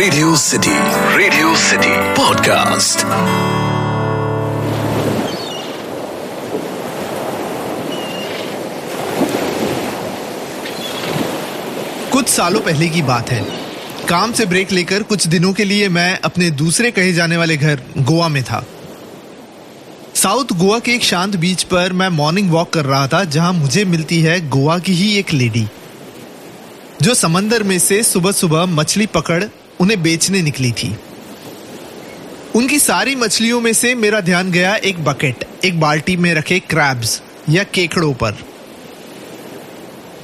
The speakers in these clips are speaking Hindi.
Radio city radio city podcast कुछ सालों पहले की बात है। काम से ब्रेक लेकर कुछ दिनों के लिए मैं अपने दूसरे कहे जाने वाले घर गोवा में था। साउथ गोवा के एक शांत बीच पर मैं मॉर्निंग वॉक कर रहा था, जहाँ मुझे मिलती है गोवा की ही एक लेडी जो समंदर में से सुबह सुबह मछली पकड़ उन्हें बेचने निकली थी। उनकी सारी मछलियों में से मेरा ध्यान गया एक बकेट एक बाल्टी में रखे क्रैब्स या केकड़ों पर।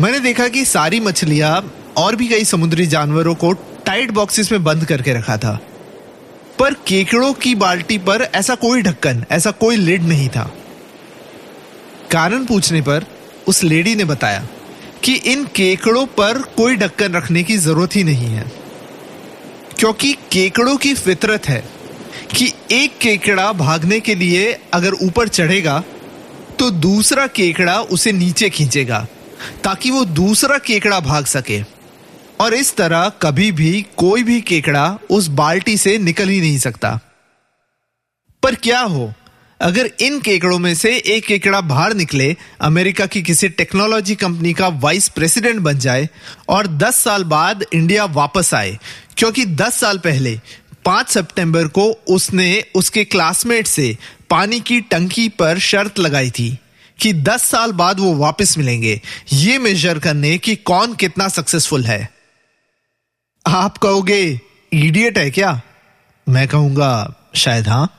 मैंने देखा कि सारी मछलियाँ और भी कई समुद्री जानवरों को टाइट बॉक्सेस में बंद करके रखा था। पर केकड़ों की बाल्टी पर ऐसा कोई ढक्कन, ऐसा कोई लिड नहीं था। कारण पूछने पर उस लेडी ने बताया कि इन केकड़ों पर कोई ढक्कन रखने की ज़रूरत ही नहीं है। क्योंकि केकड़ों की फितरत है कि एक केकड़ा भागने के लिए अगर ऊपर चढ़ेगा तो दूसरा केकड़ा उसे नीचे खींचेगा, ताकि वो दूसरा केकड़ा भाग सके। और इस तरह कभी भी कोई भी केकड़ा उस बाल्टी से निकल ही नहीं सकता। पर क्या हो? अगर इन केकड़ों में से एक केकड़ा बाहर निकले, अमेरिका की किसी टेक्नोलॉजी कंपनी का वाइस प्रेसिडेंट बन जाए और 10 साल बाद इंडिया वापस आए, क्योंकि 10 साल पहले 5 सितंबर को उसने उसके क्लासमेट से पानी की टंकी पर शर्त लगाई थी कि 10 साल बाद वो वापस मिलेंगे। ये मेजर करने कि कौन कितना सक्सेसफुल है। आप कहोगे इडियट है क्या? मैं कहूँगा, शायद हाँ।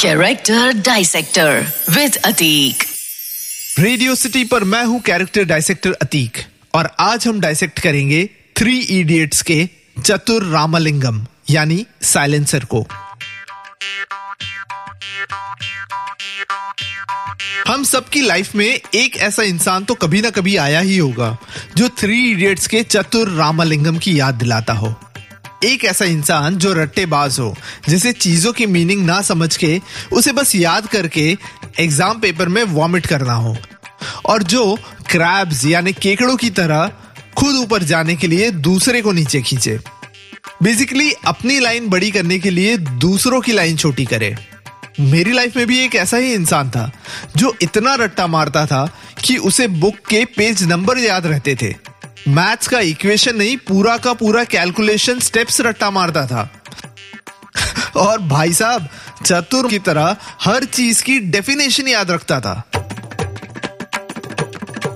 Character dissector with Atik radio city पर मैं हूँ कैरेक्टर डायसेक्टर अतीक और आज हम डायसेक्ट करेंगे थ्री इडियट्स के चतुर रामलिंगम, यानी साइलेंसर को। हम सबकी लाइफ में एक ऐसा इंसान तो कभी ना कभी आया ही होगा, जो थ्री इडियट्स के चतुर रामलिंगम की याद दिलाता हो। एक ऐसा इंसान जो रट्टेबाज हो, जिसे चीज़ों की मीनिंग ना समझ के उसे बस याद करके एग्ज़ाम पेपर में वॉमिट करना हो। और जो क्रैब्स यानी केकड़ों की तरह खुद ऊपर जाने के लिए दूसरे को नीचे खींचे। बेसिकली अपनी लाइन बड़ी करने के लिए दूसरों की लाइन छोटी करे। मेरी लाइफ में भी एक ऐसा ही इंसान था, जो इतना रट्टा मारता था कि उसे बुक के पेज नंबर याद रहते थे। मैथ्स का इक्वेशन नहीं, पूरा का पूरा कैलकुलेशन स्टेप्स रट्टा मारता था। और भाई साहब, चतुर की तरह हर चीज़ की डेफिनेशन याद रखता था।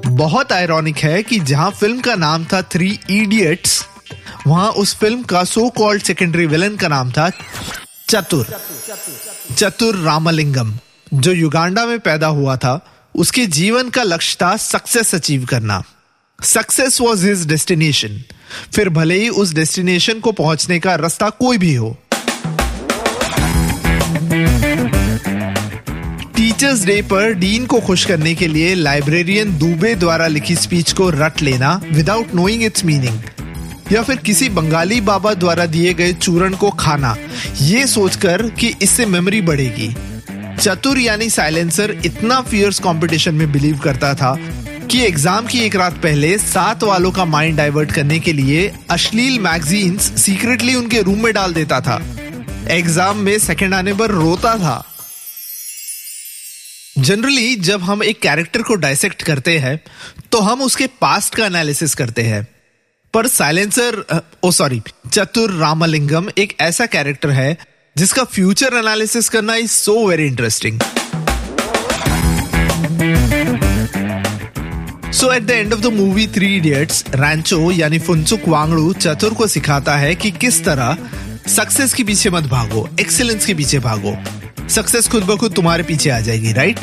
बहुत आयरॉनिक है कि जहाँ फ़िल्म का नाम था थ्री इडियट्स वहाँ उस फ़िल्म का सो कॉल्ड सेकेंडरी विलन का नाम था चतुर। चतुर रामलिंगम, जो युगांडा में पैदा हुआ था, उसके जीवन का लक्ष्य था सक्सेस अचीव करना। सक्सेस वॉज़ हिज डेस्टिनेशन फिर भले ही उस डेस्टिनेशन को पहुँचने का रास्ता कोई भी हो। टीचर्स डे पर डीन को खुश करने के लिए लाइब्रेरियन दुबे द्वारा लिखी स्पीच को रट लेना विदाउट नोइंग इट्स मीनिंग या फिर किसी बंगाली बाबा द्वारा दिए गए चूरण को खाना। ये सोचकर कि इससे मेमोरी बढ़ेगी। चतुर यानी साइलेंसर इतना फियर्स कंपटीशन में बिलीव करता था कि एग्ज़ाम की एक रात पहले सात वालों का माइंड डाइवर्ट करने के लिए अश्लील मैगजीन्स सीक्रेटली उनके रूम में डाल देता था। एग्ज़ाम में सेकंड आने पर रोता था। जनरली जब हम एक कैरेक्टर को डायसेक्ट करते हैं तो हम उसके पास्ट का एनालिसिस करते हैं। पर साइलेंसर ओ सॉरी चतुर रामलिंगम एक ऐसा कैरेक्टर है, जिसका फ्यूचर एनालिसिस करना is so very interesting so at the end of the movie three idiots Rancho यानी फुनसुक वांगड़ू चतुर को सिखाता है कि किस तरह सक्सेस के पीछे मत भागो एक्सीलेंस के पीछे भागो सक्सेस खुद ब खुद तुम्हारे पीछे आ जाएगी राइट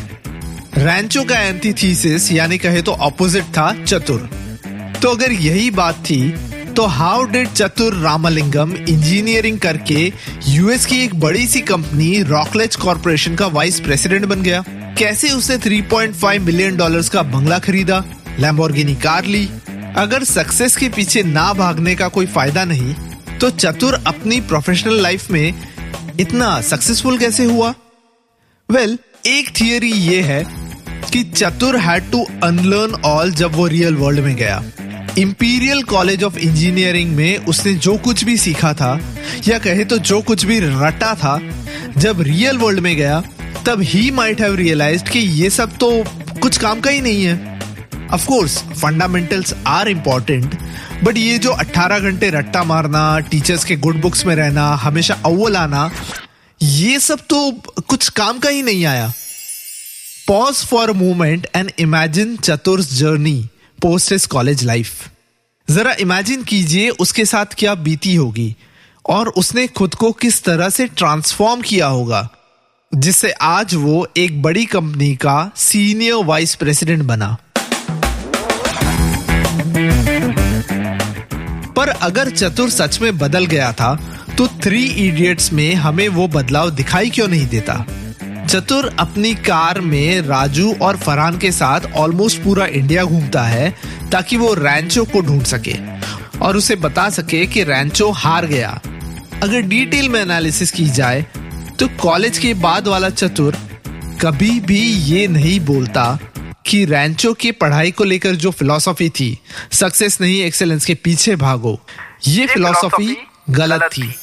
रैंचो का एंटीथीसिस यानी कहे तो ऑपोजिट था चतुर तो अगर यही बात थी तो हाउ डिड चतुर रामलिंगम इंजीनियरिंग करके यूएस की एक बड़ी सी कंपनी रॉकलेज कॉरपोरेशन का वाइस प्रेसिडेंट बन गया कैसे उसने 3.5 मिलियन डॉलर्स का बंगला खरीदा लैम्बोर्गिनी कार ली अगर सक्सेस के पीछे ना भागने का कोई फ़ायदा नहीं तो चतुर अपनी प्रोफेशनल लाइफ में इतना सक्सेसफुल कैसे हुआ? वेल well, एक थियरी ये है कि चतुर हैड टू अनलर्न ऑल जब वो रियल वर्ल्ड में गया। इंपीरियल कॉलेज ऑफ़ इंजीनियरिंग में उसने जो कुछ भी सीखा था या कहे तो जो कुछ भी रटा था जब रियल वर्ल्ड में गया तब ही माइट हैव रियलाइज्ड कि ये सब तो कुछ काम का ही नहीं है। Of course fundamentals are important but ये जो 18 घंटे रट्टा मारना टीचर्स के गुड बुक्स में रहना, हमेशा अव्वल आना, ये सब तो कुछ काम का ही नहीं आया। Pause for moment and imagine Chatur's journey post is college life जरा इमेजिन कीजिए उसके साथ क्या बीती होगी, और उसने खुद को किस तरह से ट्रांसफॉर्म किया होगा, जिससे आज वो एक बड़ी कंपनी का सीनियर वाइस प्रेसिडेंट बना। पर अगर चतुर सच में बदल गया था तो थ्री इडियट्स में हमें वो बदलाव दिखाई क्यों नहीं देता? चतुर अपनी कार में राजू और फरहान के साथ ऑलमोस्ट पूरा इंडिया घूमता है, ताकि वो रैंचो को ढूंढ सके और उसे बता सके कि रैंचो हार गया। अगर डिटेल में एनालिसिस की जाए तो कॉलेज के बाद वाला चतुर कभी भी ये नहीं बोलता कि रैंचो की पढ़ाई को लेकर जो फिलॉसफी थी सक्सेस नहीं एक्सेलेंस के पीछे भागो ये फिलॉसफी गलत थी।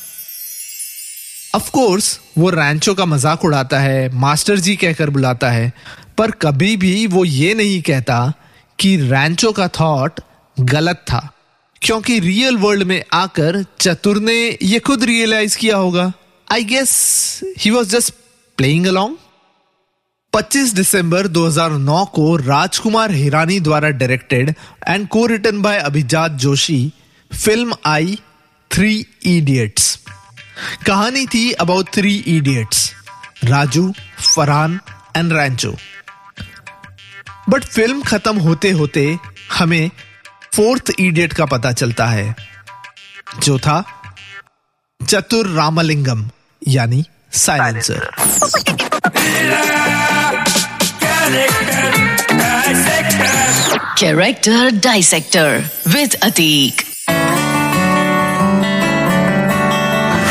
ऑफ़ कोर्स वो रैंचो का मज़ाक उड़ाता है मास्टर जी कहकर बुलाता है पर कभी भी वो ये नहीं कहता कि रैंचो का थॉट गलत था क्योंकि रियल वर्ल्ड में आकर चतुर ने ये खुद रियलाइज़ किया होगा। I guess he was just playing along 25 दिसंबर 2009 को राजकुमार हिरानी द्वारा directed and co-written by Abhijat Joshi film I three idiots कहानी थी about three idiots Raju, Farhan and Rancho. But film खत्म होते होते हमें फोर्थ इडियट का पता चलता है, जो था चतुर रामलिंगम, यानी silencer Character Dissector with Atik.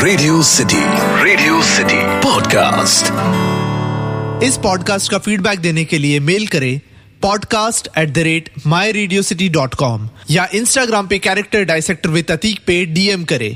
Radio city radio city podcast इस पॉडकास्ट का फीडबैक देने के लिए मेल करें podcast at the rate my radio city dot com या इंस्टाग्राम पे कैरेक्टर डायसेक्टर विद अतीक पे डीएम करें